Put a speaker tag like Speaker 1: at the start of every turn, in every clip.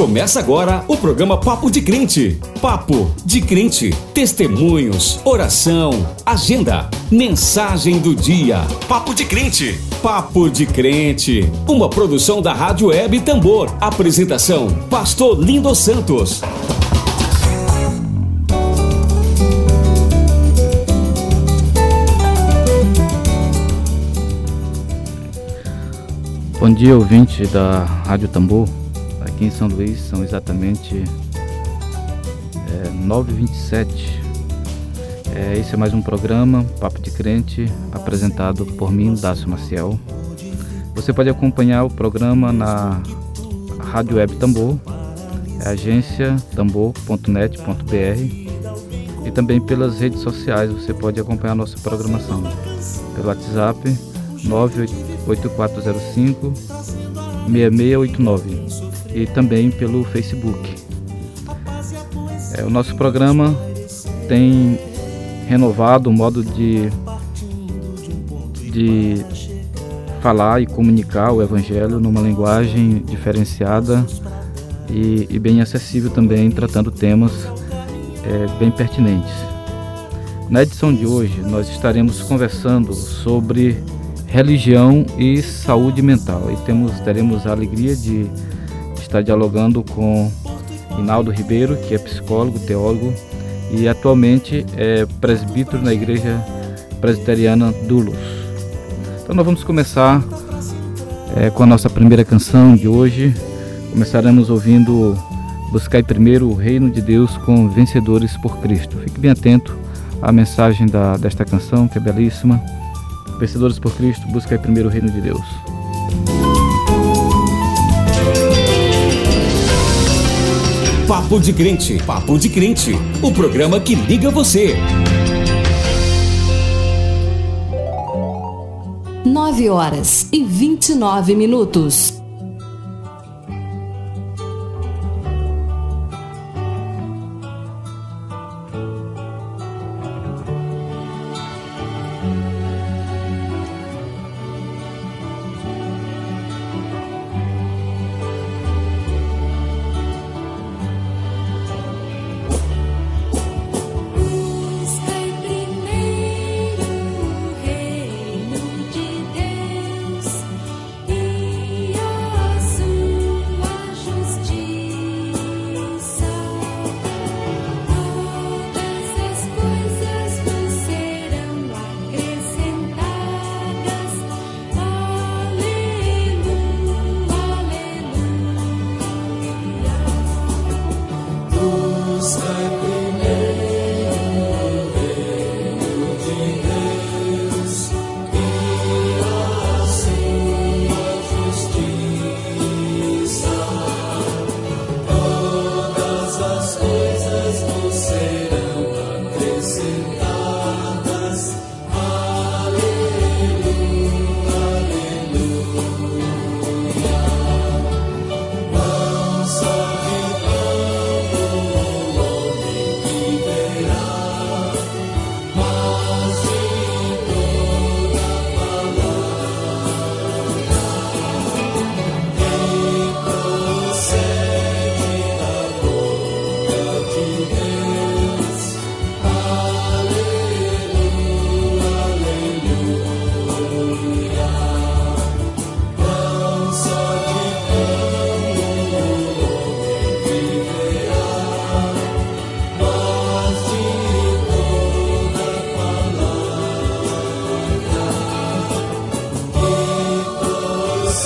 Speaker 1: Começa agora o programa Papo de Crente. Papo de Crente. Testemunhos, oração, agenda, mensagem do dia. Papo de Crente. Papo de Crente. Uma produção da Rádio Web Tambor. Apresentação: Pastor Lindo Santos.
Speaker 2: Bom dia, ouvinte da Rádio Tambor. Aqui em São Luís são exatamente é, 9h27. É, esse é mais um programa, Papo de Crente, apresentado por mim, Dácio Maciel. Você pode acompanhar o programa na Rádio Web Tambor, é agência tambor.net.br e também pelas redes sociais você pode acompanhar nossa programação pelo WhatsApp 98405 6689 e também pelo Facebook. É, o nosso programa tem renovado o modo de, de falar e comunicar o Evangelho numa linguagem diferenciada e, e bem acessível também, tratando temas é, bem pertinentes. Na edição de hoje, nós estaremos conversando sobre religião e saúde mental. E temos, teremos a alegria de estar dialogando com Rinaldo Ribeiro, que é psicólogo, teólogo e atualmente é presbítero na Igreja Presbiteriana Dulos. Então nós vamos começar é, com a nossa primeira canção de hoje. Começaremos ouvindo Buscai primeiro o reino de Deus com vencedores por Cristo. Fique bem atento à mensagem da, desta canção, que é belíssima. Vencedores por Cristo, buscai primeiro o reino de Deus.
Speaker 1: Papo de Crente, Papo de Crente, o programa que liga você.
Speaker 3: Nove horas e vinte e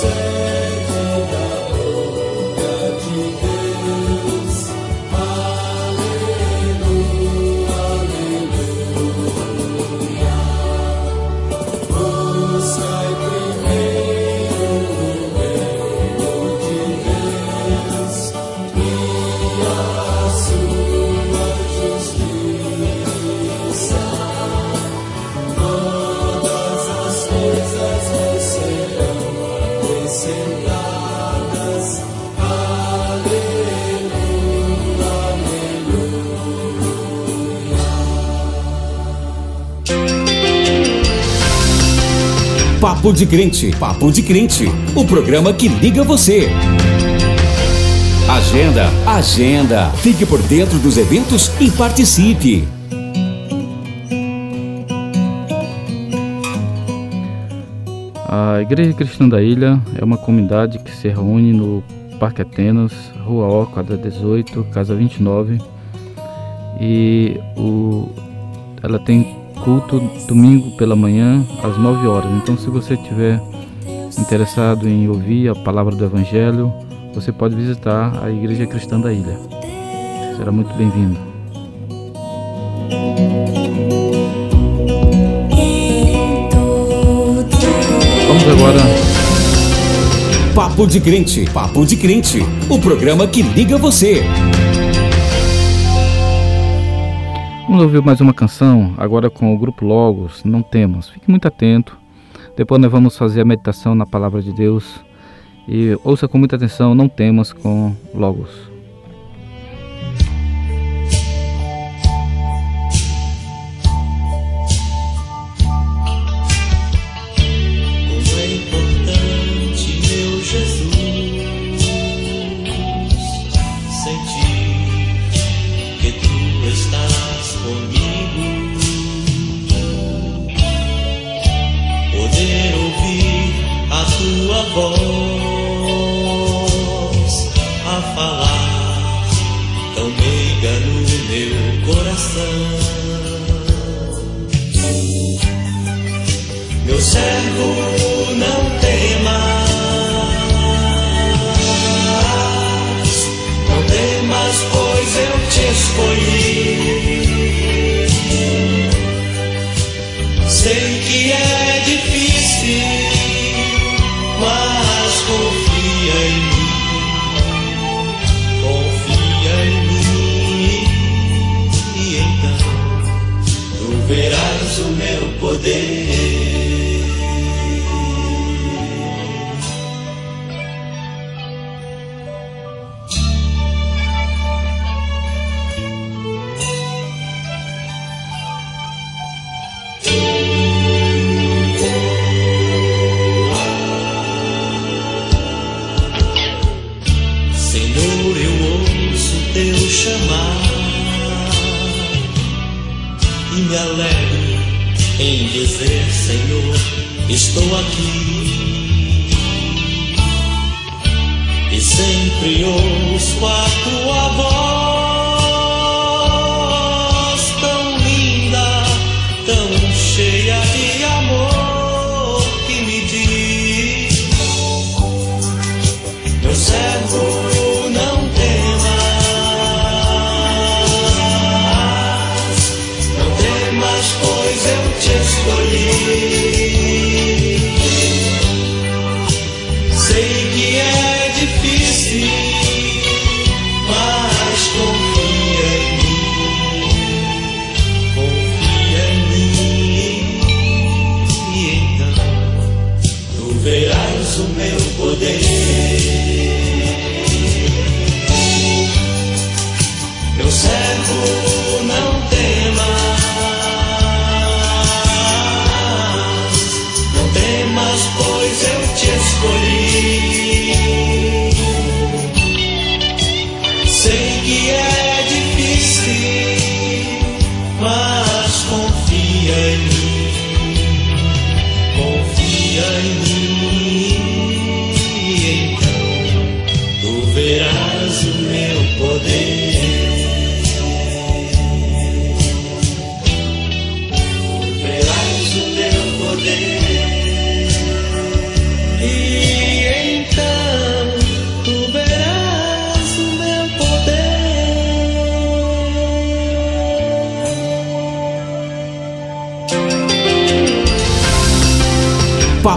Speaker 3: nove
Speaker 1: Papo de Crente, Papo de Crente, o programa que liga você. Agenda, agenda. Fique por dentro dos eventos e participe.
Speaker 4: A Igreja Cristã da Ilha é uma comunidade que se reúne no Parque Atenas, Rua O, quadra 18, casa 29. E o, ela tem culto domingo pela manhã às 9 horas. Então, se você tiver interessado em ouvir a palavra do Evangelho, você pode visitar a Igreja Cristã da Ilha. Será muito bem-vindo. Vamos agora.
Speaker 1: Papo de Crente, Papo de Crente, o programa que liga você.
Speaker 4: Vamos ouvir mais uma canção, agora com o grupo Logos, Não Temos. Fique muito atento. Depois nós vamos fazer a meditação na palavra de Deus. E ouça com muita atenção, Não Temos com Logos.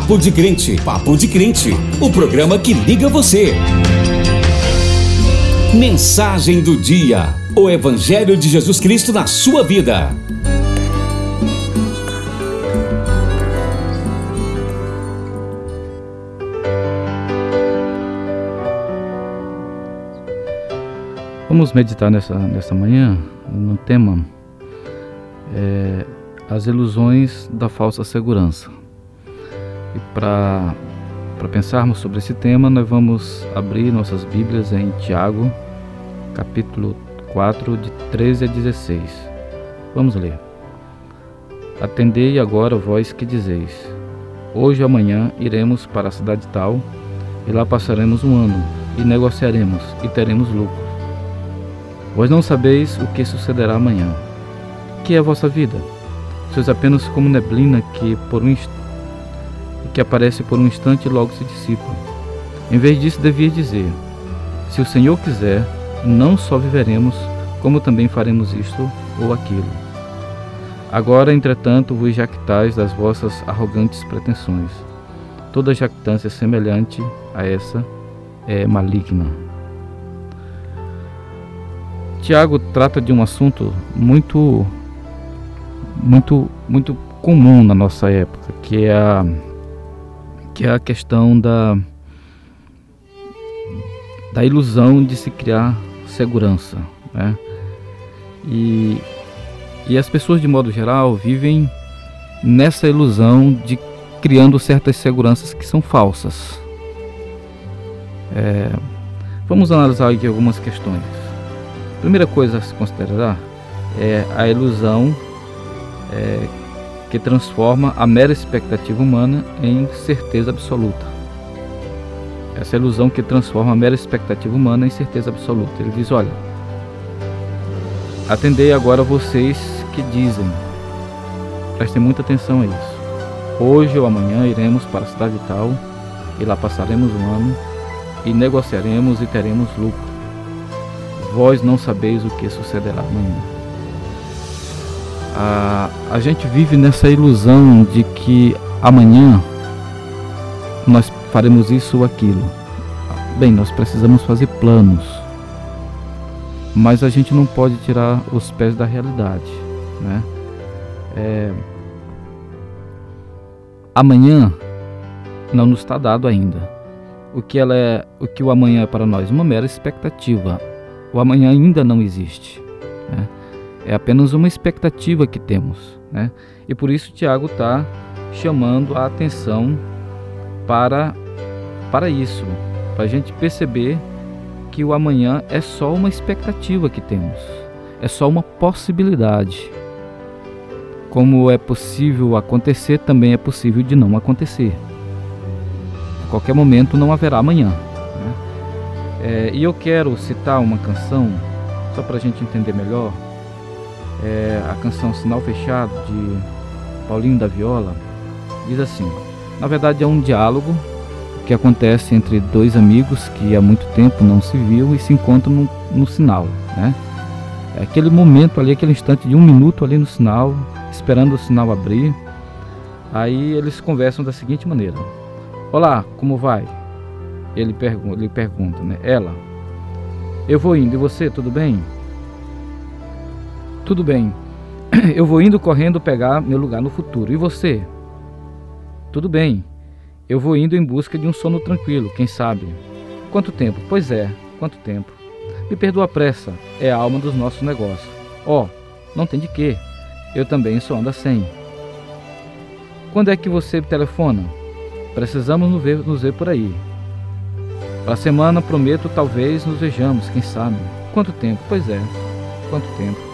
Speaker 1: Papo de Crente, Papo de Crente, o programa que liga você. Mensagem do dia: O Evangelho de Jesus Cristo na sua vida.
Speaker 4: Vamos meditar nessa, nessa manhã no tema é, As ilusões da falsa segurança. E para pensarmos sobre esse tema, nós vamos abrir nossas Bíblias em Tiago,
Speaker 2: capítulo 4, de 13 a 16. Vamos ler. Atendei agora vós que dizeis: Hoje ou amanhã iremos para a cidade tal, e lá passaremos um ano, e negociaremos, e teremos lucro. Vós não sabeis o que sucederá amanhã. Que é a vossa vida? Sois apenas como neblina que por um que aparece por um instante e logo se dissipa. Em vez disso, devia dizer: Se o Senhor quiser, não só viveremos, como também faremos isto ou aquilo. Agora, entretanto, vos jactais das vossas arrogantes pretensões. Toda jactância semelhante a essa é maligna. Tiago trata de um assunto muito muito muito comum na nossa época, que é a que é a questão da da ilusão de se criar segurança, né? E, e as pessoas de modo geral vivem nessa ilusão de criando certas seguranças que são falsas. É, vamos analisar aqui algumas questões. primeira coisa a se considerar é a ilusão é, que transforma a mera expectativa humana em certeza absoluta. Essa ilusão que transforma a mera expectativa humana em certeza absoluta. Ele diz: Olha, atendei agora vocês que dizem, prestem muita atenção a isso. Hoje ou amanhã iremos para a cidade tal e lá passaremos um ano e negociaremos e teremos lucro. Vós não sabeis o que sucederá amanhã. A, a gente vive nessa ilusão de que amanhã nós faremos isso ou aquilo. Bem, nós precisamos fazer planos, mas a gente não pode tirar os pés da realidade, né? É... Amanhã não nos está dado ainda. O que ela é, o que o amanhã é para nós, uma mera expectativa. O amanhã ainda não existe. Né? É apenas uma expectativa que temos, né? E por isso Tiago está chamando a atenção para, para isso, para a gente perceber que o amanhã é só uma expectativa que temos, é só uma possibilidade. Como é possível acontecer, também é possível de não acontecer. A qualquer momento não haverá amanhã. Né? É, e eu quero citar uma canção, só para a gente entender melhor, é a canção Sinal Fechado, de Paulinho da Viola, diz assim: na verdade, é um diálogo que acontece entre dois amigos que há muito tempo não se viam e se encontram no, no sinal, né? É aquele momento ali, aquele instante de um minuto ali no sinal, esperando o sinal abrir. Aí eles conversam da seguinte maneira: Olá, como vai? Ele, pergu ele pergunta, né? Ela, eu vou indo, e você, tudo bem? Tudo bem. Eu vou indo correndo pegar meu lugar no futuro. E você? Tudo bem. Eu vou indo em busca de um sono tranquilo, quem sabe. Quanto tempo? Pois é, quanto tempo. Me perdoa a pressa, é a alma dos nossos negócios. Ó, oh, não tem de quê. Eu também só ando sem. Quando é que você telefona? Precisamos nos ver, nos ver por aí. Para semana prometo talvez nos vejamos, quem sabe. Quanto tempo? Pois é, quanto tempo.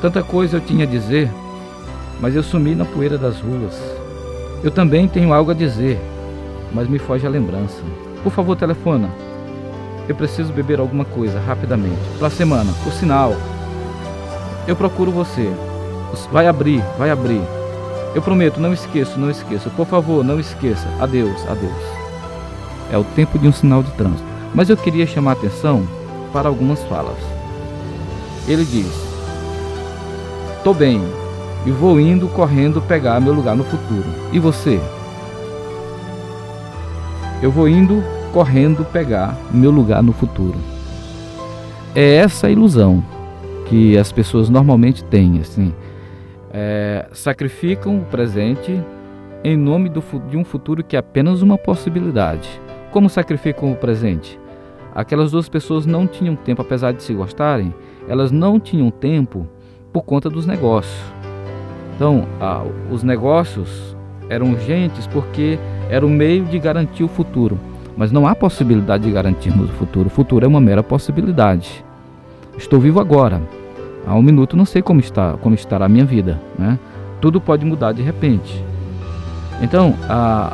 Speaker 2: Tanta coisa eu tinha a dizer, mas eu sumi na poeira das ruas. Eu também tenho algo a dizer, mas me foge a lembrança. Por favor, telefona. Eu preciso beber alguma coisa rapidamente. Para semana, por sinal. Eu procuro você. Vai abrir, vai abrir. Eu prometo, não esqueço, não esqueço. Por favor, não esqueça. Adeus, adeus. É o tempo de um sinal de trânsito. Mas eu queria chamar a atenção para algumas falas. Ele diz: Tô bem, e vou indo correndo pegar meu lugar no futuro. E você? Eu vou indo correndo pegar meu lugar no futuro. É essa ilusão que as pessoas normalmente têm, assim, é, sacrificam o presente em nome do, de um futuro que é apenas uma possibilidade. Como sacrificam o presente? Aquelas duas pessoas não tinham tempo, apesar de se gostarem, elas não tinham tempo por conta dos negócios. Então, os negócios eram urgentes porque era o meio de garantir o futuro. Mas não há possibilidade de garantirmos o futuro. O futuro é uma mera possibilidade. Estou vivo agora. Há um minuto não sei como está, como estará a minha vida, né? Tudo pode mudar de repente. Então, a,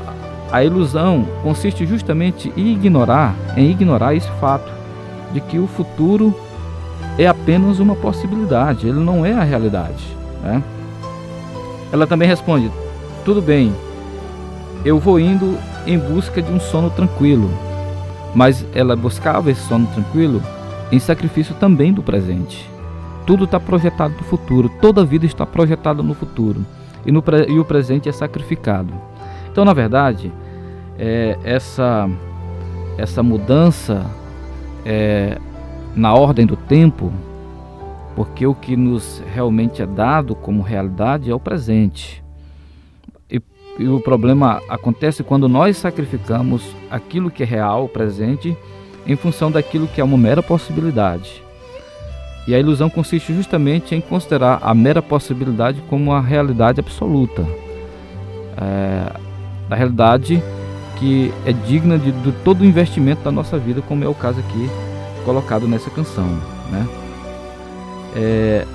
Speaker 2: a ilusão consiste justamente em ignorar, em ignorar esse fato de que o futuro é apenas uma possibilidade, ele não é a realidade. Né? Ela também responde: tudo bem, eu vou indo em busca de um sono tranquilo, mas ela buscava esse sono tranquilo em sacrifício também do presente. Tudo está projetado no futuro, toda a vida está projetada no futuro e, no, e o presente é sacrificado. Então, na verdade, é, essa, essa mudança é, na ordem do tempo, porque o que nos realmente é dado como realidade é o presente. E, e o problema acontece quando nós sacrificamos aquilo que é real, o presente, em função daquilo que é uma mera possibilidade. E a ilusão consiste justamente em considerar a mera possibilidade como a realidade absoluta. É, a realidade que é digna de, de todo o investimento da nossa vida, como é o caso aqui colocado nessa canção. Né? É,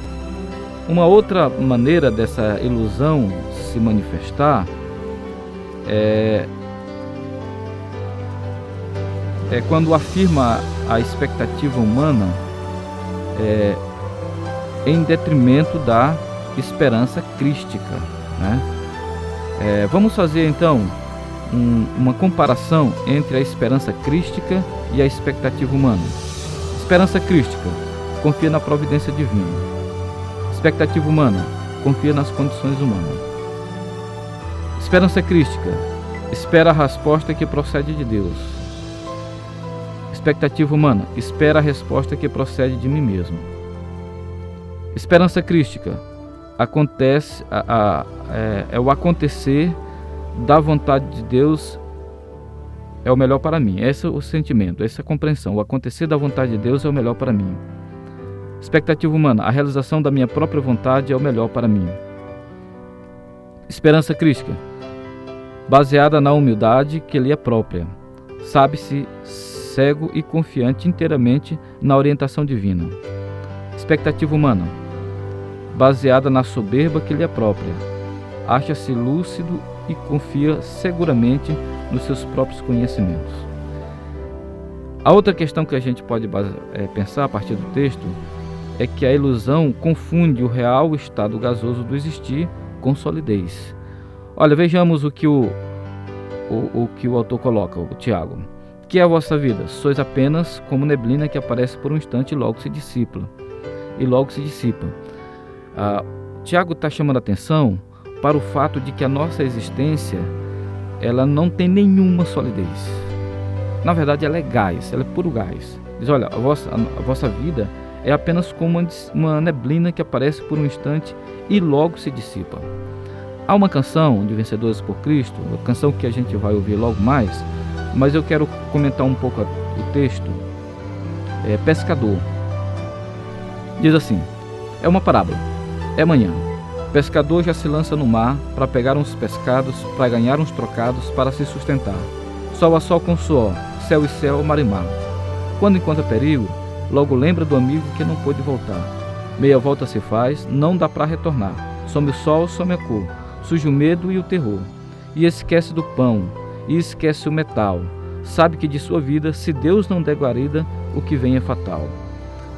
Speaker 2: uma outra maneira dessa ilusão se manifestar é, é quando afirma a expectativa humana é, em detrimento da esperança crística. Né? É, vamos fazer então um, uma comparação entre a esperança crística e a expectativa humana. Esperança crística confia na providência divina. Expectativa humana confia nas condições humanas. Esperança crística espera a resposta que procede de Deus. Expectativa humana espera a resposta que procede de mim mesmo. Esperança crística acontece a, a, é, é o acontecer da vontade de Deus é o melhor para mim. Esse é o sentimento, essa é a compreensão. O acontecer da vontade de Deus é o melhor para mim. Expectativa humana, a realização da minha própria vontade é o melhor para mim. Esperança crítica, baseada na humildade que lhe é própria. Sabe-se cego e confiante inteiramente na orientação divina. Expectativa humana, baseada na soberba que lhe é própria. Acha-se lúcido e confia seguramente nos seus próprios conhecimentos. A outra questão que a gente pode é, pensar a partir do texto é que a ilusão confunde o real estado gasoso do existir com solidez. Olha, vejamos o que o, o, o que o autor coloca, o Tiago. Que é a vossa vida? Sois apenas como neblina que aparece por um instante e logo se dissipa. E logo se dissipa. Ah, Tiago está chamando a atenção para o fato de que a nossa existência ela não tem nenhuma solidez. Na verdade, ela é gás, ela é puro gás. Diz, olha, a vossa, a vossa vida é apenas como uma neblina que aparece por um instante e logo se dissipa. Há uma canção de Vencedores por Cristo, uma canção que a gente vai ouvir logo mais, mas eu quero comentar um pouco o texto. É Pescador. Diz assim: é uma parábola. É manhã. Pescador já se lança no mar para pegar uns pescados, para ganhar uns trocados, para se sustentar. Sol a sol com suor, céu e céu, mar e mar. Quando encontra perigo, logo lembra do amigo que não pôde voltar. Meia volta se faz, não dá para retornar. Some o sol, some a cor, surge o medo e o terror. E esquece do pão, e esquece o metal. Sabe que de sua vida, se Deus não der guarida, o que vem é fatal.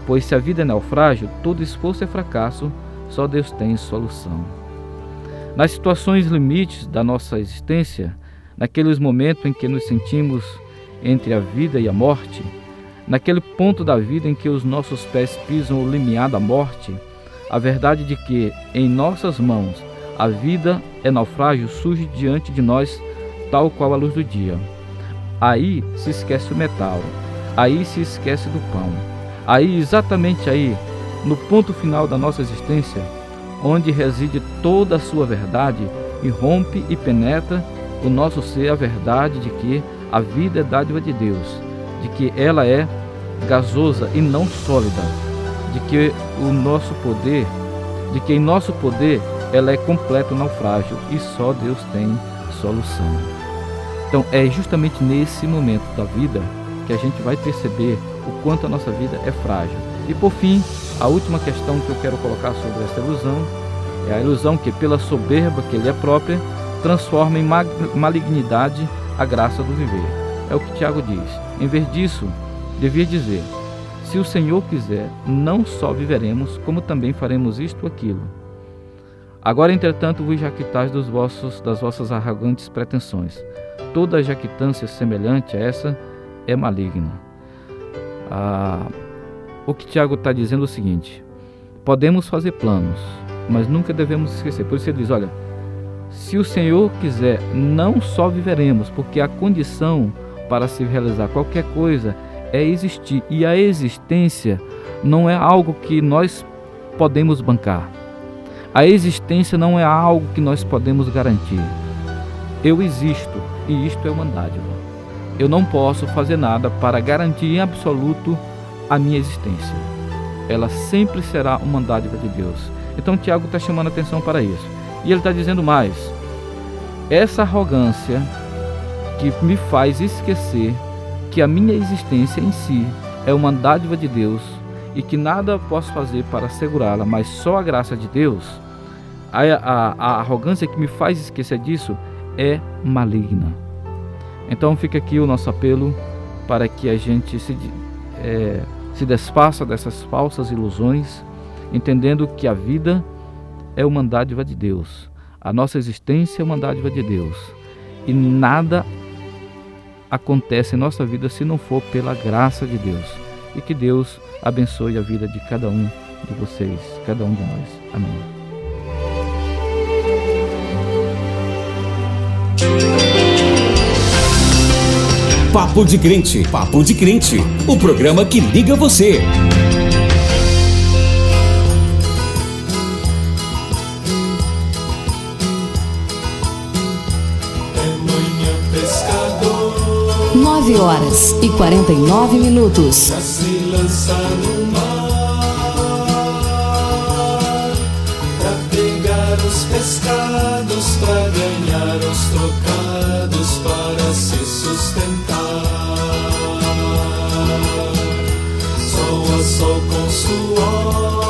Speaker 2: Pois se a vida é naufrágio, todo esforço é fracasso, só Deus tem solução. Nas situações limites da nossa existência, naqueles momentos em que nos sentimos entre a vida e a morte, naquele ponto da vida em que os nossos pés pisam o limiar da morte, a verdade de que em nossas mãos a vida é naufrágio surge diante de nós tal qual a luz do dia. Aí se esquece o metal, aí se esquece do pão. Aí, exatamente aí, no ponto final da nossa existência, onde reside toda a sua verdade, e rompe e penetra o nosso ser a verdade de que a vida é dádiva de Deus, de que ela é gasosa e não sólida, de que o nosso poder, de que em nosso poder ela é completo naufrágio e só Deus tem solução. Então é justamente nesse momento da vida que a gente vai perceber o quanto a nossa vida é frágil E por fim, a última questão que eu quero colocar sobre essa ilusão é a ilusão que, pela soberba que lhe é própria, transforma em malignidade a graça do viver. É o que Tiago diz. Em vez disso, devia dizer: Se o Senhor quiser, não só viveremos, como também faremos isto ou aquilo. Agora, entretanto, vos jactais dos vossos, das vossas arrogantes pretensões. Toda jactância semelhante a essa é maligna. Ah, o que Tiago está dizendo é o seguinte: podemos fazer planos, mas nunca devemos esquecer. Por isso ele diz: olha, se o Senhor quiser, não só viveremos, porque a condição para se realizar qualquer coisa é existir, e a existência não é algo que nós podemos bancar. A existência não é algo que nós podemos garantir. Eu existo e isto é uma dádiva. Eu não posso fazer nada para garantir em absoluto a minha existência. Ela sempre será uma dádiva de Deus. Então Tiago está chamando atenção para isso. E ele está dizendo mais: essa arrogância que me faz esquecer que a minha existência em si é uma dádiva de Deus e que nada posso fazer para segurá-la, mas só a graça de Deus, a, a, a arrogância que me faz esquecer disso é maligna. Então fica aqui o nosso apelo para que a gente se, é, se desfaça dessas falsas ilusões, entendendo que a vida é uma dádiva de Deus, a nossa existência é uma dádiva de Deus e nada acontece em nossa vida se não for pela graça de Deus. E que Deus abençoe a vida de cada um de vocês, cada um de nós. Amém.
Speaker 1: Papo de Crente, Papo de Crente, o programa que liga você.
Speaker 5: Nove horas e quarenta e nove minutos.
Speaker 3: pescados para ganhar os trocados para se sustentar. Sol com suor,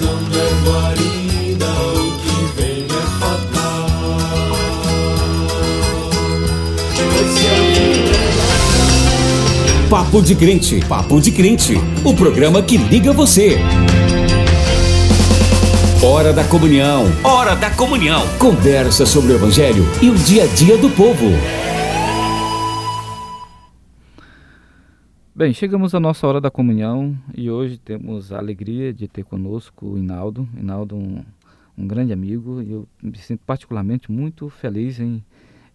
Speaker 3: não der guarida, o que vem é fatal. É
Speaker 1: Papo de Crente, Papo de Crente, o programa que liga você. Hora da comunhão, hora da comunhão. Conversa sobre o evangelho e o dia a dia do povo.
Speaker 2: Bem, chegamos à nossa hora da comunhão e hoje temos a alegria de ter conosco o Inaldo. Inaldo, um, um grande amigo, e eu me sinto particularmente muito feliz em,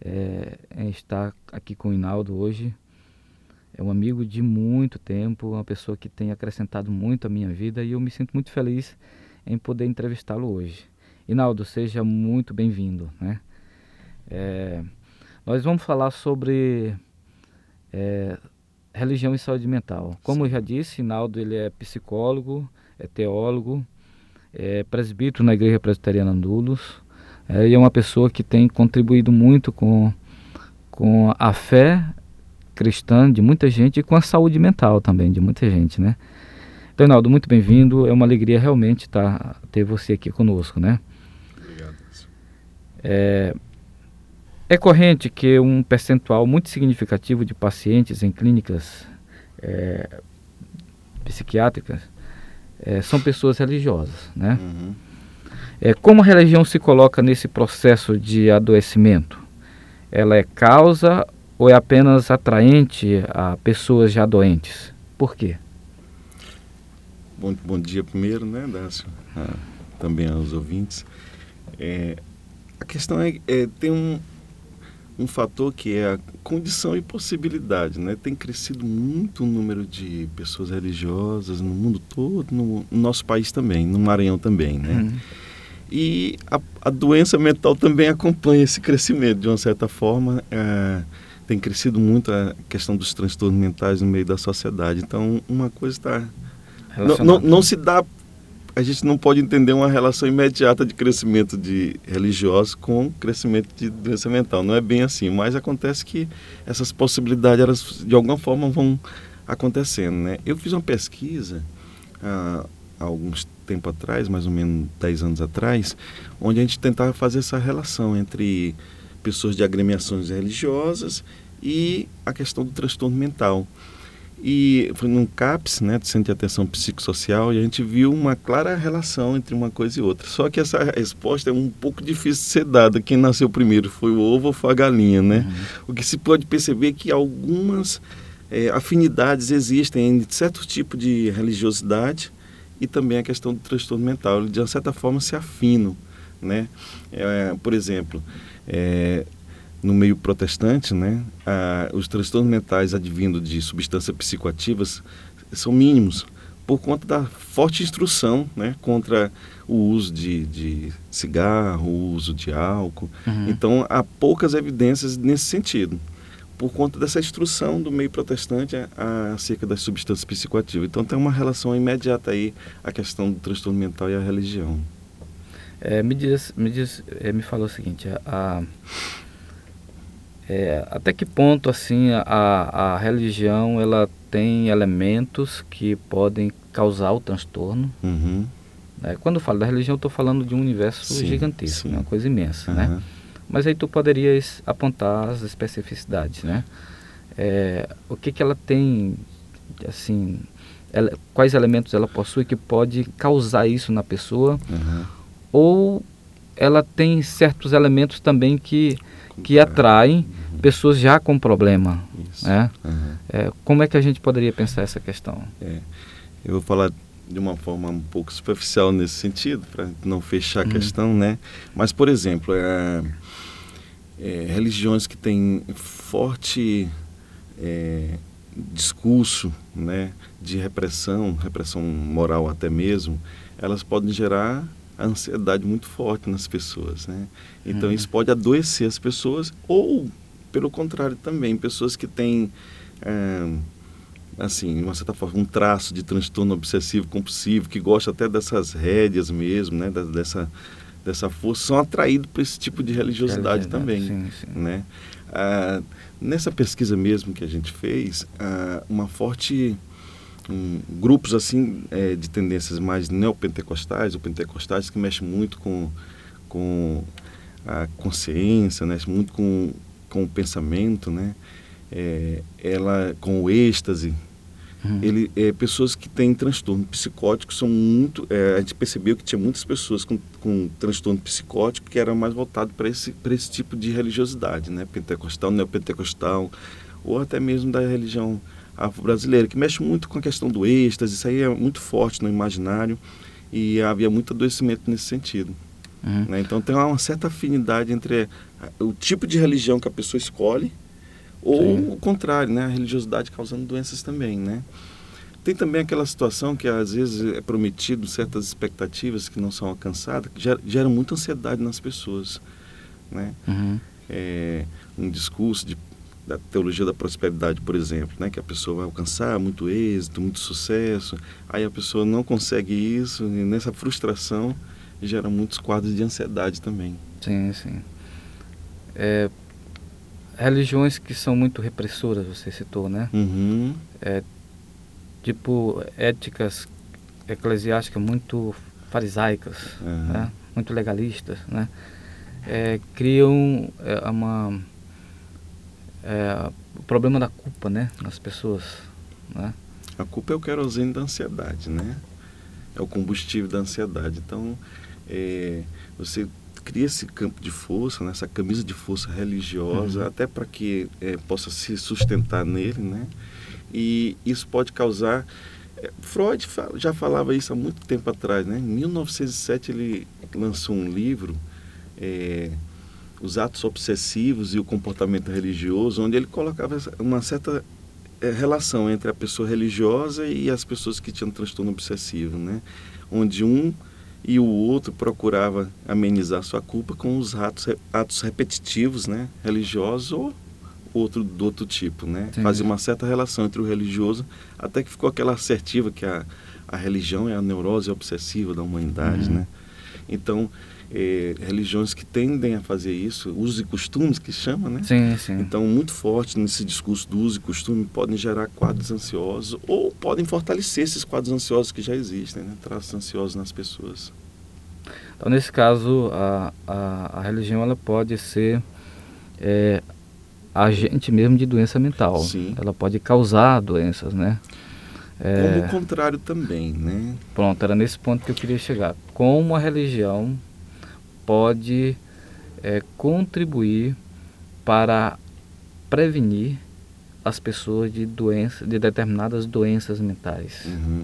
Speaker 2: eh, em estar aqui com o Inaldo hoje. É um amigo de muito tempo, uma pessoa que tem acrescentado muito à minha vida e eu me sinto muito feliz em poder entrevistá-lo hoje. Inaldo, seja muito bem-vindo. Né? Eh, nós vamos falar sobre eh, religião e saúde mental. Como eu já disse, Inaldo ele é psicólogo, é teólogo, é presbítero na Igreja Presbiteriana Andulos, é, e é uma pessoa que tem contribuído muito com, com a fé cristã de muita gente e com a saúde mental também de muita gente, né? Então, Inaldo, muito bem-vindo. É uma alegria realmente tá, ter você aqui conosco, né?
Speaker 6: Obrigado.
Speaker 2: É, é corrente que um percentual muito significativo de pacientes em clínicas é, psiquiátricas é, são pessoas religiosas, né?
Speaker 6: Uhum.
Speaker 2: É, como a religião se coloca nesse processo de adoecimento? Ela é causa ou é apenas atraente a pessoas já doentes? Por quê?
Speaker 6: Bom, bom dia primeiro, né, Dácio? Ah, também aos ouvintes. É, a questão é, é tem um, um fator que é a condição e possibilidade, né? Tem crescido muito o número de pessoas religiosas no mundo todo, no, no nosso país também, no Maranhão também, né? Uhum. E a, a, doença mental também acompanha esse crescimento, de uma certa forma. É, tem crescido muito a questão dos transtornos mentais no meio da sociedade. Então, uma coisa está... Não, não, não se dá a gente não pode entender uma relação imediata de crescimento de religiosos com crescimento de doença mental. Não é bem assim, mas acontece que essas possibilidades, elas de alguma forma vão acontecendo. Né? Eu fiz uma pesquisa ah, há alguns tempo atrás, mais ou menos 10 anos atrás, onde a gente tentava fazer essa relação entre pessoas de agremiações religiosas e a questão do transtorno mental. E foi num CAPS, né, Centro de Atenção Psicossocial, e a gente viu uma clara relação entre uma coisa e outra. Só que essa resposta é um pouco difícil de ser dada. Quem nasceu primeiro foi o ovo ou foi a galinha, né? Uhum. O que se pode perceber é que algumas é, afinidades existem entre certo tipo de religiosidade e também a questão do transtorno mental. Ele, de uma certa forma, se afinam, né? É, por exemplo, é, no meio protestante, né, os transtornos mentais advindo de substâncias psicoativas são mínimos por conta da forte instrução né, contra o uso de, de cigarro, o uso de álcool. Uhum. Então, há poucas evidências nesse sentido, por conta dessa instrução do meio protestante acerca das substâncias psicoativas. Então, tem uma relação imediata aí a questão do transtorno mental e a religião.
Speaker 2: É, me diz, me diz, é, me falou o seguinte, a, é, até que ponto assim a, a religião ela tem elementos que podem causar o transtorno? Uhum. É, quando eu falo da religião, eu estou falando de um universo sim, sim. uma coisa imensa, uhum. né? Mas aí tu poderias apontar as especificidades, né? É, o que que ela tem, assim, ela, quais elementos ela possui que pode causar isso na pessoa? Uhum. Ou ela tem certos elementos também que que atraem pessoas já com problema. Né? Uhum. É, como é que a gente poderia pensar essa questão?
Speaker 6: É. Eu vou falar de uma forma um pouco superficial nesse sentido, para não fechar a uhum. questão, né? Mas, por exemplo, é, é, religiões que têm forte é, discurso né, de repressão, repressão moral até mesmo, elas podem gerar a ansiedade muito forte nas pessoas, né? Então uhum. isso pode adoecer as pessoas ou, pelo contrário também, pessoas que têm, é, assim, de uma certa forma, um traço de transtorno obsessivo compulsivo, que gosta até dessas rédeas mesmo, né? dessa, dessa força, são atraídos por esse tipo de religiosidade também, sim, sim. né? Ah, nessa pesquisa mesmo que a gente fez, ah, uma forte um, grupos assim é, de tendências mais neopentecostais ou pentecostais que mexem muito com, com a consciência, né? muito com, com o pensamento, né? É, ela com o êxtase. Uhum. Ele, é, pessoas que têm transtorno psicótico são muito. É, a gente percebeu que tinha muitas pessoas com, com transtorno psicótico que eram mais voltados para esse, esse tipo de religiosidade, né? Pentecostal, neopentecostal, ou até mesmo da religião afro-brasileira, que mexe muito com a questão do êxtase, isso aí é muito forte no imaginário e havia muito adoecimento nesse sentido. Uhum. Né? Então tem uma certa afinidade entre o tipo de religião que a pessoa escolhe ou Sim. o contrário, né? a religiosidade causando doenças também. Né? Tem também aquela situação que às vezes é prometido certas expectativas que não são alcançadas, que geram gera muita ansiedade nas pessoas. Né? Uhum. É, um discurso de da teologia da prosperidade, por exemplo, né, que a pessoa vai alcançar muito êxito, muito sucesso, aí a pessoa não consegue isso, e nessa frustração gera muitos quadros de ansiedade também.
Speaker 2: Sim, sim. É, religiões que são muito repressoras, você citou, né? Uhum. É, tipo, éticas eclesiásticas muito farisaicas, uhum. né? muito legalistas, né? É, criam é, uma é, o problema da culpa, né, nas pessoas, né?
Speaker 6: A culpa é o querosene da ansiedade, né? É o combustível da ansiedade. Então, é, você cria esse campo de força, né, essa camisa de força religiosa,
Speaker 2: Uhum.
Speaker 6: até para que é, possa se sustentar nele, né? E isso pode causar. é, Freud já falava isso há muito tempo atrás, né? Em 1907 ele lançou um livro, é, Os Atos Obsessivos e o Comportamento Religioso, onde ele colocava uma certa é, relação entre a pessoa religiosa e as pessoas que tinham transtorno obsessivo, né? Onde um e o outro procurava amenizar sua culpa com os atos, atos repetitivos, né? Religiosos ou outro do outro tipo, né? Fazia uma certa relação entre o religioso, até que ficou aquela assertiva que a, a religião é a neurose obsessiva da humanidade,
Speaker 2: Uhum.
Speaker 6: né? Então, eh, religiões que tendem a fazer isso, usos e costumes que chama, né?
Speaker 2: Sim, sim.
Speaker 6: Então, muito forte nesse discurso do uso e costume podem gerar quadros ansiosos ou podem fortalecer esses quadros ansiosos que já existem, né? Traços ansiosos nas pessoas.
Speaker 2: Então, nesse caso, a, a, a religião ela pode ser é, agente mesmo de doença mental.
Speaker 6: Sim.
Speaker 2: Ela pode causar doenças, né? É,
Speaker 6: Como o contrário também, né?
Speaker 2: Pronto, era nesse ponto que eu queria chegar. Como a religião pode é, contribuir para prevenir as pessoas de doenças, de determinadas doenças mentais?
Speaker 6: Uhum.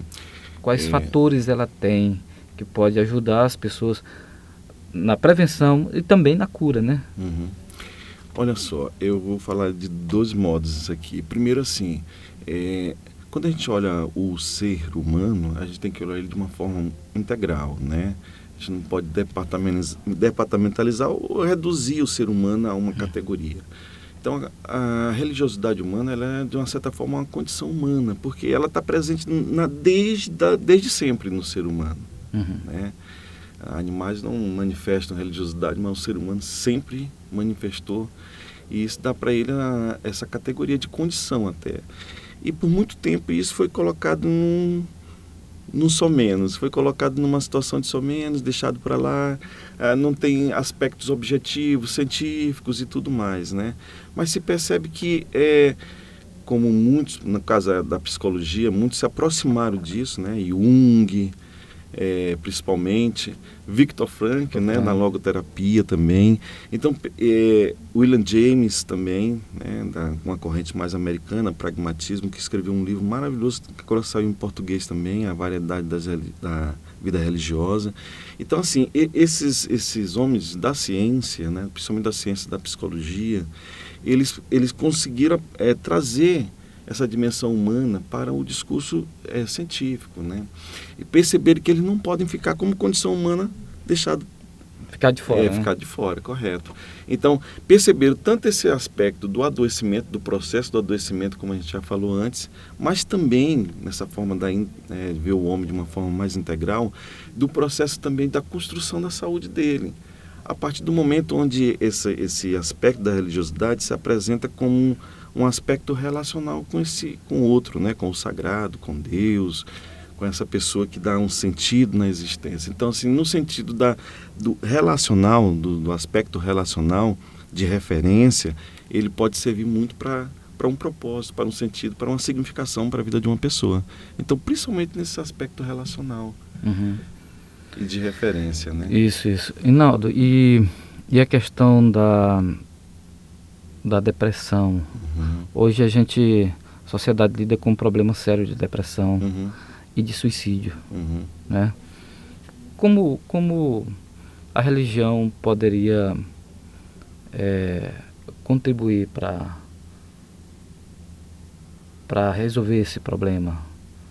Speaker 2: Quais
Speaker 6: É.
Speaker 2: fatores ela tem que pode ajudar as pessoas na prevenção e também na cura, né?
Speaker 6: Uhum. Olha só, eu vou falar de dois modos aqui. Primeiro, assim, é, quando a gente olha o ser humano, a gente tem que olhar ele de uma forma integral, né? Gente não pode departamentalizar ou reduzir o ser humano a uma categoria. Então, a religiosidade humana, é, de uma certa forma, uma condição humana, porque ela está presente na, desde, desde sempre no ser humano
Speaker 2: Uhum.
Speaker 6: né? Animais não manifestam religiosidade, mas o ser humano sempre manifestou e isso dá para ele a- essa categoria de condição até. E por muito tempo isso foi colocado num, num só menos, foi colocado numa situação de só menos, deixado para lá, ah, não tem aspectos objetivos, científicos e tudo mais, né? Mas se percebe que é como muitos, no caso da psicologia, muitos se aproximaram disso, né? Jung, é, principalmente, Victor Frank, né,
Speaker 2: Frank.
Speaker 6: na logoterapia também. Então, é, William James também, né, da, uma corrente mais americana, pragmatismo, que escreveu um livro maravilhoso que agora saiu em português também, A Variedade das, da Vida Religiosa. Então, assim, esses, esses homens da ciência, né, principalmente da ciência da psicologia, eles, eles conseguiram é, trazer essa dimensão humana para o discurso é, científico, né? E perceber que eles não podem ficar como condição humana deixado
Speaker 2: Ficar de fora,
Speaker 6: é,
Speaker 2: né?
Speaker 6: ficar de fora, correto. Então, perceber tanto esse aspecto do adoecimento, do processo do adoecimento, como a gente já falou antes, mas também nessa forma da é, ver o homem de uma forma mais integral, do processo também da construção da saúde dele. A partir do momento onde esse, esse aspecto da religiosidade se apresenta como um, aspecto relacional com esse, com o outro, né, com o sagrado, com Deus, com essa pessoa que dá um sentido na existência. Então, assim, no sentido da, do relacional, do, do aspecto relacional de referência, ele pode servir muito para para um propósito, para um sentido, para uma significação para a vida de uma pessoa. Então, principalmente nesse aspecto relacional
Speaker 2: Uhum.
Speaker 6: e de referência, né?
Speaker 2: Isso, isso. Inaldo, e, e a questão da, da depressão?
Speaker 6: Uhum,
Speaker 2: Hoje a gente, a sociedade lida com um problema sério de depressão
Speaker 6: uhum,
Speaker 2: e de suicídio,
Speaker 6: uhum.
Speaker 2: né? Como, como a religião poderia é, contribuir para para resolver esse problema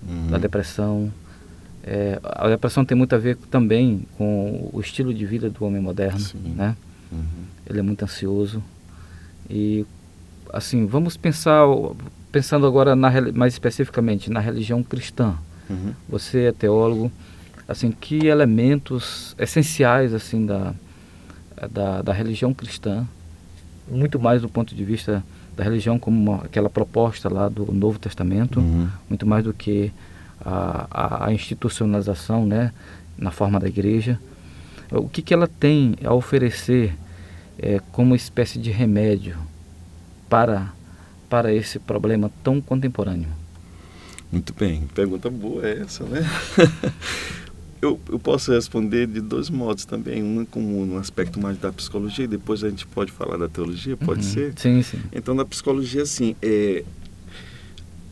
Speaker 6: uhum.
Speaker 2: da depressão? É, a depressão tem muito a ver também com o estilo de vida do homem moderno,
Speaker 6: Sim.
Speaker 2: né?
Speaker 6: Uhum.
Speaker 2: Ele é muito ansioso e assim vamos pensar pensando agora na, mais especificamente na religião cristã.
Speaker 6: Uhum.
Speaker 2: Você é teólogo, assim que elementos essenciais assim da, da, da religião cristã, muito mais do ponto de vista da religião como uma- aquela proposta lá do Novo Testamento,
Speaker 6: Uhum.
Speaker 2: muito mais do que a, a, a institucionalização, né, na forma da igreja. O que, que ela tem a oferecer eh, como espécie de remédio para para esse problema tão contemporâneo?
Speaker 6: Muito bem, pergunta boa essa, né? eu, eu posso responder de dois modos também. Um como no aspecto mais da psicologia e depois a gente pode falar da teologia, pode
Speaker 2: Uhum.
Speaker 6: ser?
Speaker 2: Sim, sim.
Speaker 6: Então, na psicologia, assim, é,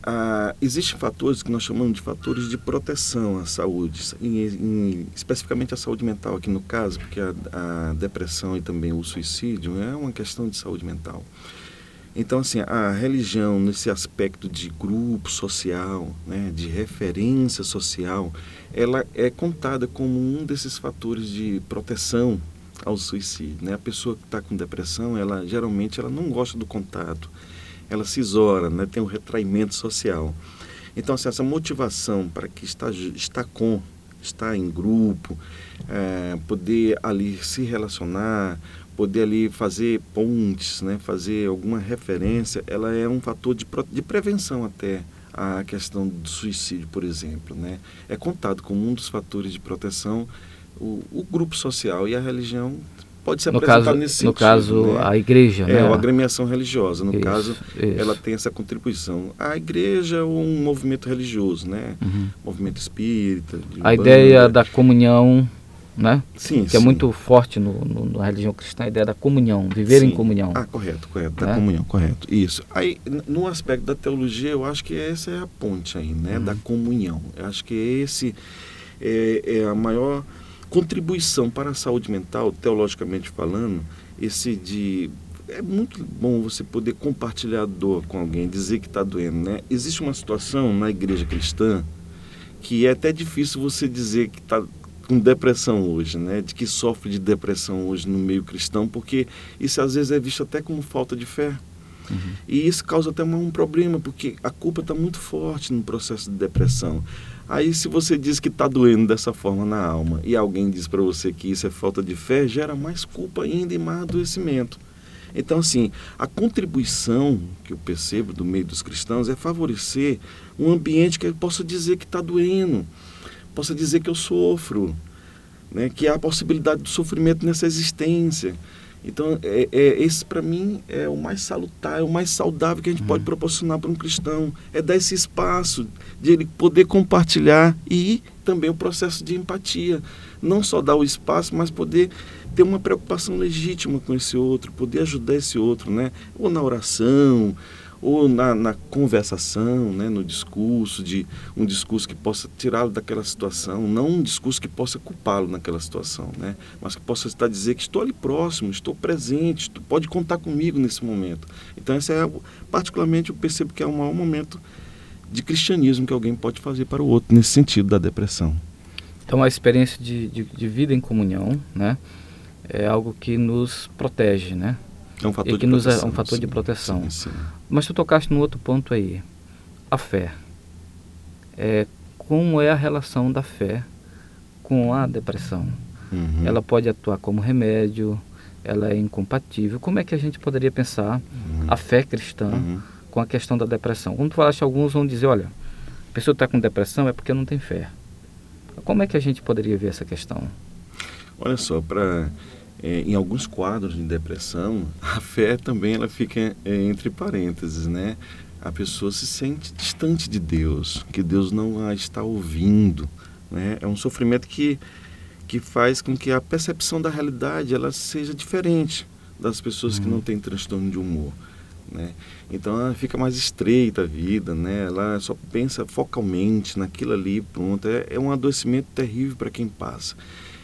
Speaker 6: a, existem fatores que nós chamamos de fatores de proteção à saúde, em- em- especificamente a saúde mental aqui no caso, porque a, a depressão e também o suicídio é uma questão de saúde mental. Então, assim, a religião, nesse aspecto de grupo social, né, de referência social, ela é contada como um desses fatores de proteção ao suicídio. Né? A pessoa que está com depressão, ela geralmente ela não gosta do contato, ela se isola, né? tem um retraimento social. Então, assim, essa motivação para que está, está com, estar em grupo, eh, poder ali se relacionar, poder ali fazer pontes, né? fazer alguma referência, ela é um fator de, de prevenção até a questão do suicídio, por exemplo. Né? É contado como um dos fatores de proteção o, o grupo social e a religião pode se
Speaker 2: No
Speaker 6: apresentar
Speaker 2: caso,
Speaker 6: nesse
Speaker 2: no
Speaker 6: sentido.
Speaker 2: caso
Speaker 6: né?
Speaker 2: a igreja,
Speaker 6: É,
Speaker 2: né?
Speaker 6: a agremiação religiosa, no
Speaker 2: Isso,
Speaker 6: caso,
Speaker 2: isso.
Speaker 6: ela tem essa contribuição. A igreja é um movimento religioso, né?
Speaker 2: Uhum.
Speaker 6: Movimento espírita.
Speaker 2: A ideia
Speaker 6: Umbanda.
Speaker 2: da comunhão, né?
Speaker 6: Sim,
Speaker 2: Que é
Speaker 6: sim.
Speaker 2: muito forte no, no- na religião cristã, a ideia da comunhão, viver em
Speaker 6: Sim.
Speaker 2: comunhão.
Speaker 6: Ah, correto, correto. Da
Speaker 2: Né?
Speaker 6: comunhão, correto. Isso. Aí, no aspecto da teologia, eu acho que essa é a ponte aí, né?
Speaker 2: Uhum.
Speaker 6: Da comunhão. Eu acho que esse é, é a maior contribuição para a saúde mental, teologicamente falando, esse de é muito bom você poder compartilhar a dor com alguém, dizer que está doendo, né? Existe uma situação na igreja cristã que é até difícil você dizer que está com depressão hoje, né? De que sofre de depressão hoje no meio cristão, porque isso às vezes é visto até como falta de fé. E isso causa até um problema, porque a culpa está muito forte no processo de depressão. Aí, se você diz que está doendo dessa forma na alma e alguém diz para você que isso é falta de fé, gera mais culpa ainda e mais adoecimento. Então, assim, a contribuição que eu percebo do meio dos cristãos é favorecer um ambiente que eu possa dizer que está doendo, possa dizer que eu sofro, né? que há a possibilidade do sofrimento nessa existência. Então, é, é, esse para mim é o mais salutar, é o mais saudável que a gente pode proporcionar para um cristão. É dar esse espaço de ele poder compartilhar e também o processo de empatia. Não só dar o espaço, mas poder ter uma preocupação legítima com esse outro, poder ajudar esse outro, né? Ou na oração, ou na, na conversação, né? no discurso, de um discurso que possa tirá-lo daquela situação, não um discurso que possa culpá-lo naquela situação, né? mas que possa estar dizer que estou ali próximo, estou presente, tu pode contar comigo nesse momento. Então, esse é, particularmente, eu percebo que é o maior momento de cristianismo que alguém pode fazer para o outro, nesse sentido da depressão.
Speaker 2: Então a experiência de, de, de vida em comunhão, né? É algo que nos protege, né?
Speaker 6: É um fator
Speaker 2: E que
Speaker 6: de
Speaker 2: nos é
Speaker 6: proteção.
Speaker 2: um fator de
Speaker 6: sim,
Speaker 2: proteção.
Speaker 6: sim, sim.
Speaker 2: Mas tu tocaste num outro ponto aí, a fé. É, como é a relação da fé com a depressão?
Speaker 6: Uhum.
Speaker 2: Ela pode atuar como remédio, ela é incompatível. Como é que a gente poderia pensar a fé cristã
Speaker 6: Uhum.
Speaker 2: com a questão da depressão? Como tu falaste, alguns vão dizer, olha, a pessoa está com depressão é porque não tem fé. Como é que a gente poderia ver essa questão?
Speaker 6: Olha só, para em alguns quadros de depressão, a fé também ela fica é, entre parênteses, né? A pessoa se sente distante de Deus, que Deus não a está ouvindo, né? É um sofrimento que que faz com que a percepção da realidade ela seja diferente das pessoas que não têm transtorno de humor, né? Então ela fica mais estreita a vida, né? Ela só pensa focalmente naquilo ali, pronto. É, é um adoecimento terrível para quem passa.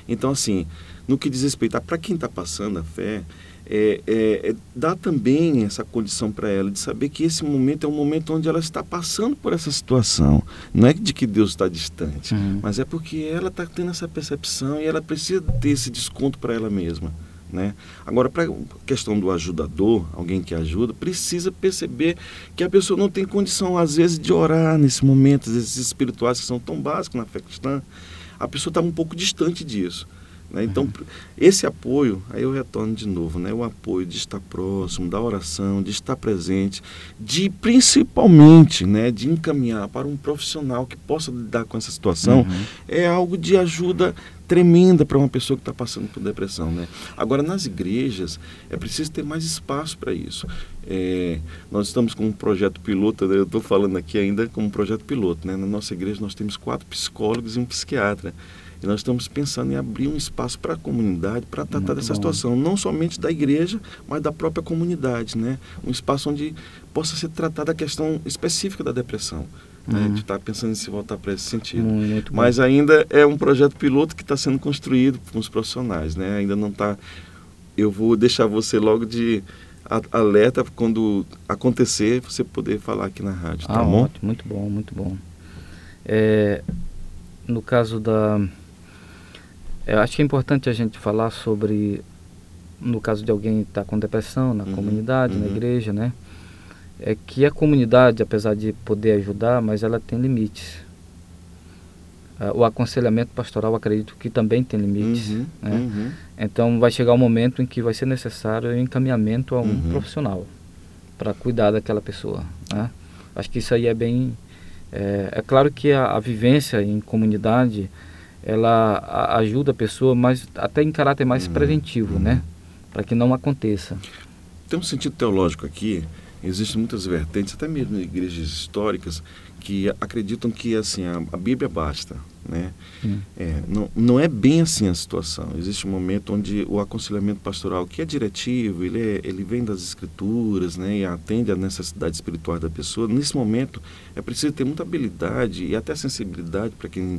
Speaker 6: Então, assim, no que diz respeito para quem está passando a fé, é, é, é, dá também essa condição para ela de saber que esse momento é um momento onde ela está passando por essa situação. Não é de que Deus está distante,
Speaker 2: Uhum.
Speaker 6: mas é porque ela está tendo essa percepção e ela precisa ter esse desconto para ela mesma. Né? Agora, para a questão do ajudador, alguém que ajuda, precisa perceber que a pessoa não tem condição, às vezes, de orar nesse momento, esses espirituais que são tão básicos na fé cristã, a pessoa está um pouco distante disso. Né? Então, esse apoio, aí eu retorno de novo, né? o apoio de estar próximo, da oração, de estar presente, de principalmente né, de encaminhar para um profissional que possa lidar com essa situação,
Speaker 2: Uhum.
Speaker 6: é algo de ajuda tremenda para uma pessoa que está passando por depressão. Né? Agora, nas igrejas, é preciso ter mais espaço para isso. É, nós estamos com um projeto piloto, né? eu estou falando aqui ainda como um projeto piloto. Né? Na nossa igreja, nós temos quatro psicólogos e um psiquiatra. E nós estamos pensando em abrir um espaço para a comunidade para tratar
Speaker 2: Muito
Speaker 6: dessa
Speaker 2: bom.
Speaker 6: situação, não somente da igreja, mas da própria comunidade, né? Um espaço onde possa ser tratada a questão específica da depressão. Né? A gente está pensando em se voltar para esse sentido.
Speaker 2: Muito, muito bom.
Speaker 6: Mas ainda é um projeto piloto que está sendo construído com os profissionais, né? Ainda não está. Eu vou deixar você logo de alerta quando acontecer, você poder falar aqui na rádio, tá
Speaker 2: ah,
Speaker 6: bom?
Speaker 2: ótimo, muito bom, muito bom. É, no caso da. Eu acho que é importante a gente falar sobre. No caso de alguém estar com depressão na
Speaker 6: Uhum,
Speaker 2: comunidade, na
Speaker 6: uhum.
Speaker 2: igreja, né? É que a comunidade, apesar de poder ajudar, mas ela tem limites. Ah, o aconselhamento pastoral, acredito que também tem limites.
Speaker 6: Uhum,
Speaker 2: né?
Speaker 6: uhum.
Speaker 2: Então vai chegar um momento em que vai ser necessário o encaminhamento a um
Speaker 6: Uhum.
Speaker 2: profissional para cuidar daquela pessoa. Né? Acho que isso aí é bem. É, é claro que a, a vivência em comunidade ela ajuda a pessoa, mas até em caráter mais
Speaker 6: Uhum.
Speaker 2: preventivo, né? Para que não aconteça.
Speaker 6: Tem um sentido teológico aqui. Existem muitas vertentes, até mesmo igrejas históricas, que acreditam que assim a, a Bíblia basta, né?
Speaker 2: Hum.
Speaker 6: É, não, não é bem assim a situação. Existe um momento onde o aconselhamento pastoral, que é diretivo, ele, é- ele vem das escrituras, né, e atende à necessidade espiritual da pessoa. Nesse momento, é preciso ter muita habilidade e até sensibilidade para quem,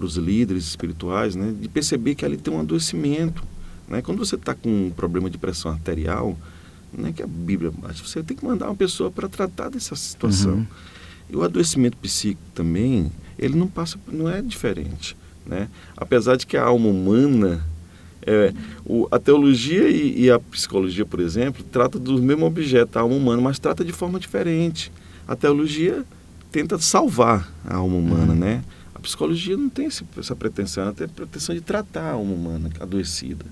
Speaker 6: para os líderes espirituais, né, de perceber que ali tem um adoecimento. Né? Quando você está com um problema de pressão arterial, não é que a Bíblia bate, você tem que mandar uma pessoa para tratar dessa situação.
Speaker 2: Uhum.
Speaker 6: E o adoecimento psíquico também, ele não passa, não é diferente, né? Apesar de que a alma humana, é, o, a teologia e, e a psicologia, por exemplo, trata do mesmo objeto, a alma humana, mas trata de forma diferente. A teologia tenta salvar a alma humana, né? A psicologia não tem essa pretensão, ela tem a pretensão de tratar a alma humana adoecida.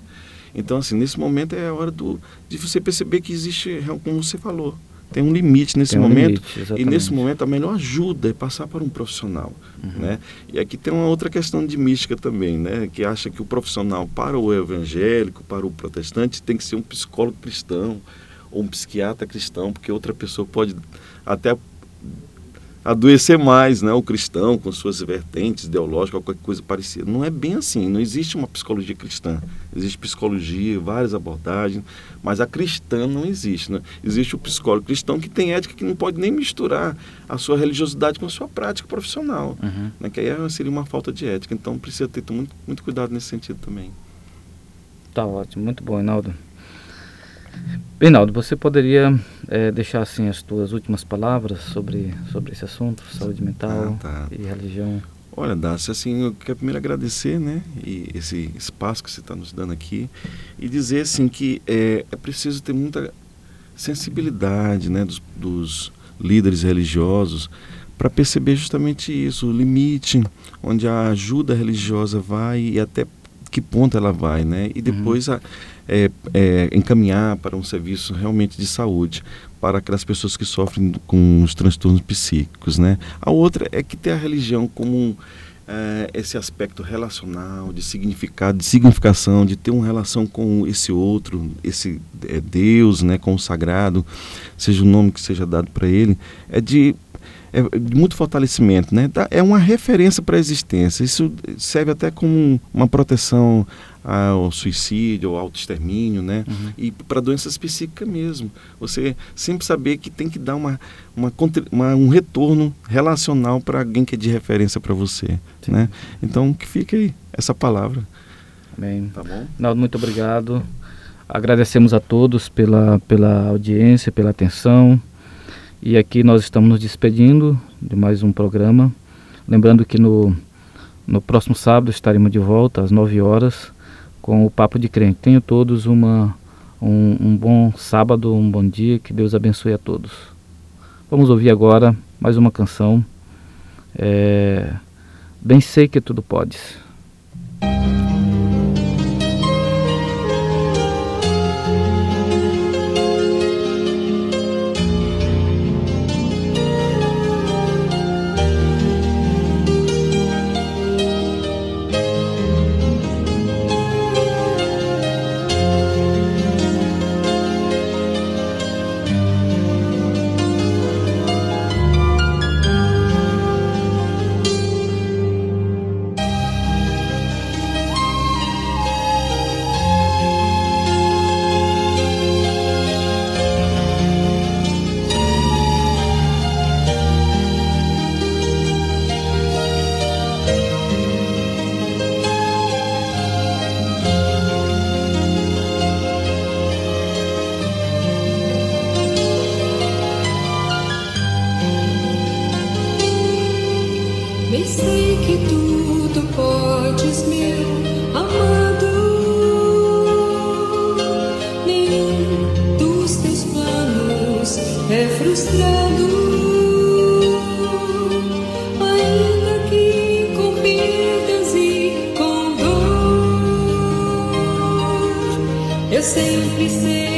Speaker 6: Então, assim, nesse momento é a hora do, de você perceber que existe, como você falou, tem um limite nesse
Speaker 2: um
Speaker 6: momento.
Speaker 2: limite,
Speaker 6: e nesse momento a melhor ajuda é passar para um profissional, né? E aqui tem uma outra questão de mística também, né? Que acha que o profissional para o evangélico, para o protestante, tem que ser um psicólogo cristão ou um psiquiatra cristão, porque outra pessoa pode até adoecer mais, né? O cristão com suas vertentes ideológicas, qualquer coisa parecida. Não é bem assim. Não existe uma psicologia cristã. Existe psicologia, várias abordagens, mas a cristã não existe, né? Existe o psicólogo cristão que tem ética que não pode nem misturar a sua religiosidade com a sua prática profissional,
Speaker 2: Uhum.
Speaker 6: né? Que aí seria uma falta de ética. Então precisa ter muito, muito cuidado nesse sentido também.
Speaker 2: Tá ótimo, muito bom, Reinaldo. Reinaldo, você poderia eh, deixar assim as tuas últimas palavras sobre, sobre esse assunto, saúde mental
Speaker 6: Ah, tá.
Speaker 2: e religião?
Speaker 6: Olha, Dácia, assim, eu quero primeiro agradecer, né, e esse espaço que você está nos dando aqui e dizer, assim, que é, é preciso ter muita sensibilidade, né, dos, dos líderes religiosos para perceber justamente isso, o limite onde a ajuda religiosa vai e até que ponto ela vai, né, e depois a, é, é, encaminhar para um serviço realmente de saúde para aquelas pessoas que sofrem com os transtornos psíquicos, né? A outra é que ter a religião como um, eh, esse aspecto relacional, de significado, de significação, de ter uma relação com esse outro, esse eh, Deus, né, com o sagrado, seja o nome que seja dado para ele, é de é de muito fortalecimento, né? É uma referência para a existência. Isso serve até como uma proteção ao suicídio, ao autoextermínio, né? E para doenças psíquicas mesmo. Você sempre saber que tem que dar uma, uma, uma- um retorno relacional para alguém que é de referência para você,
Speaker 2: Sim.
Speaker 6: né? Então que fique aí essa palavra,
Speaker 2: Bem,
Speaker 6: tá bom?
Speaker 2: Reinaldo, muito obrigado. Agradecemos a todos pela, pela audiência, pela atenção. E aqui nós estamos nos despedindo de mais um programa. Lembrando que no, no próximo sábado estaremos de volta às 9 horas com o Papo de Crente. Tenham todos uma, um, um bom sábado, um bom dia. Que Deus abençoe a todos. Vamos ouvir agora mais uma canção. É, Bem sei que tudo podes.
Speaker 7: Eu sempre sei.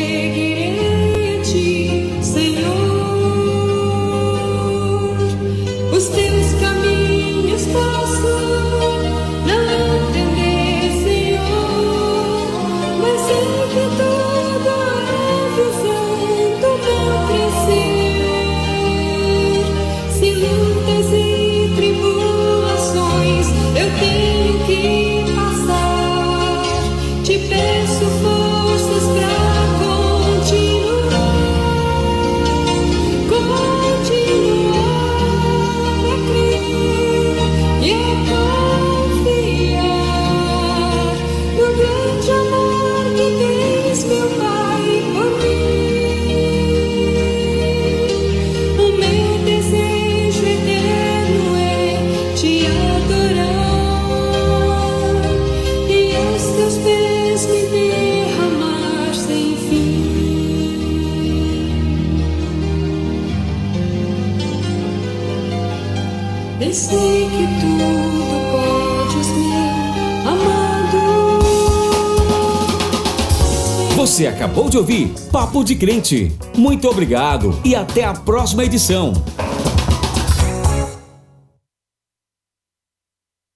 Speaker 1: de ouvir Papo de Crente. Muito obrigado e até a próxima edição.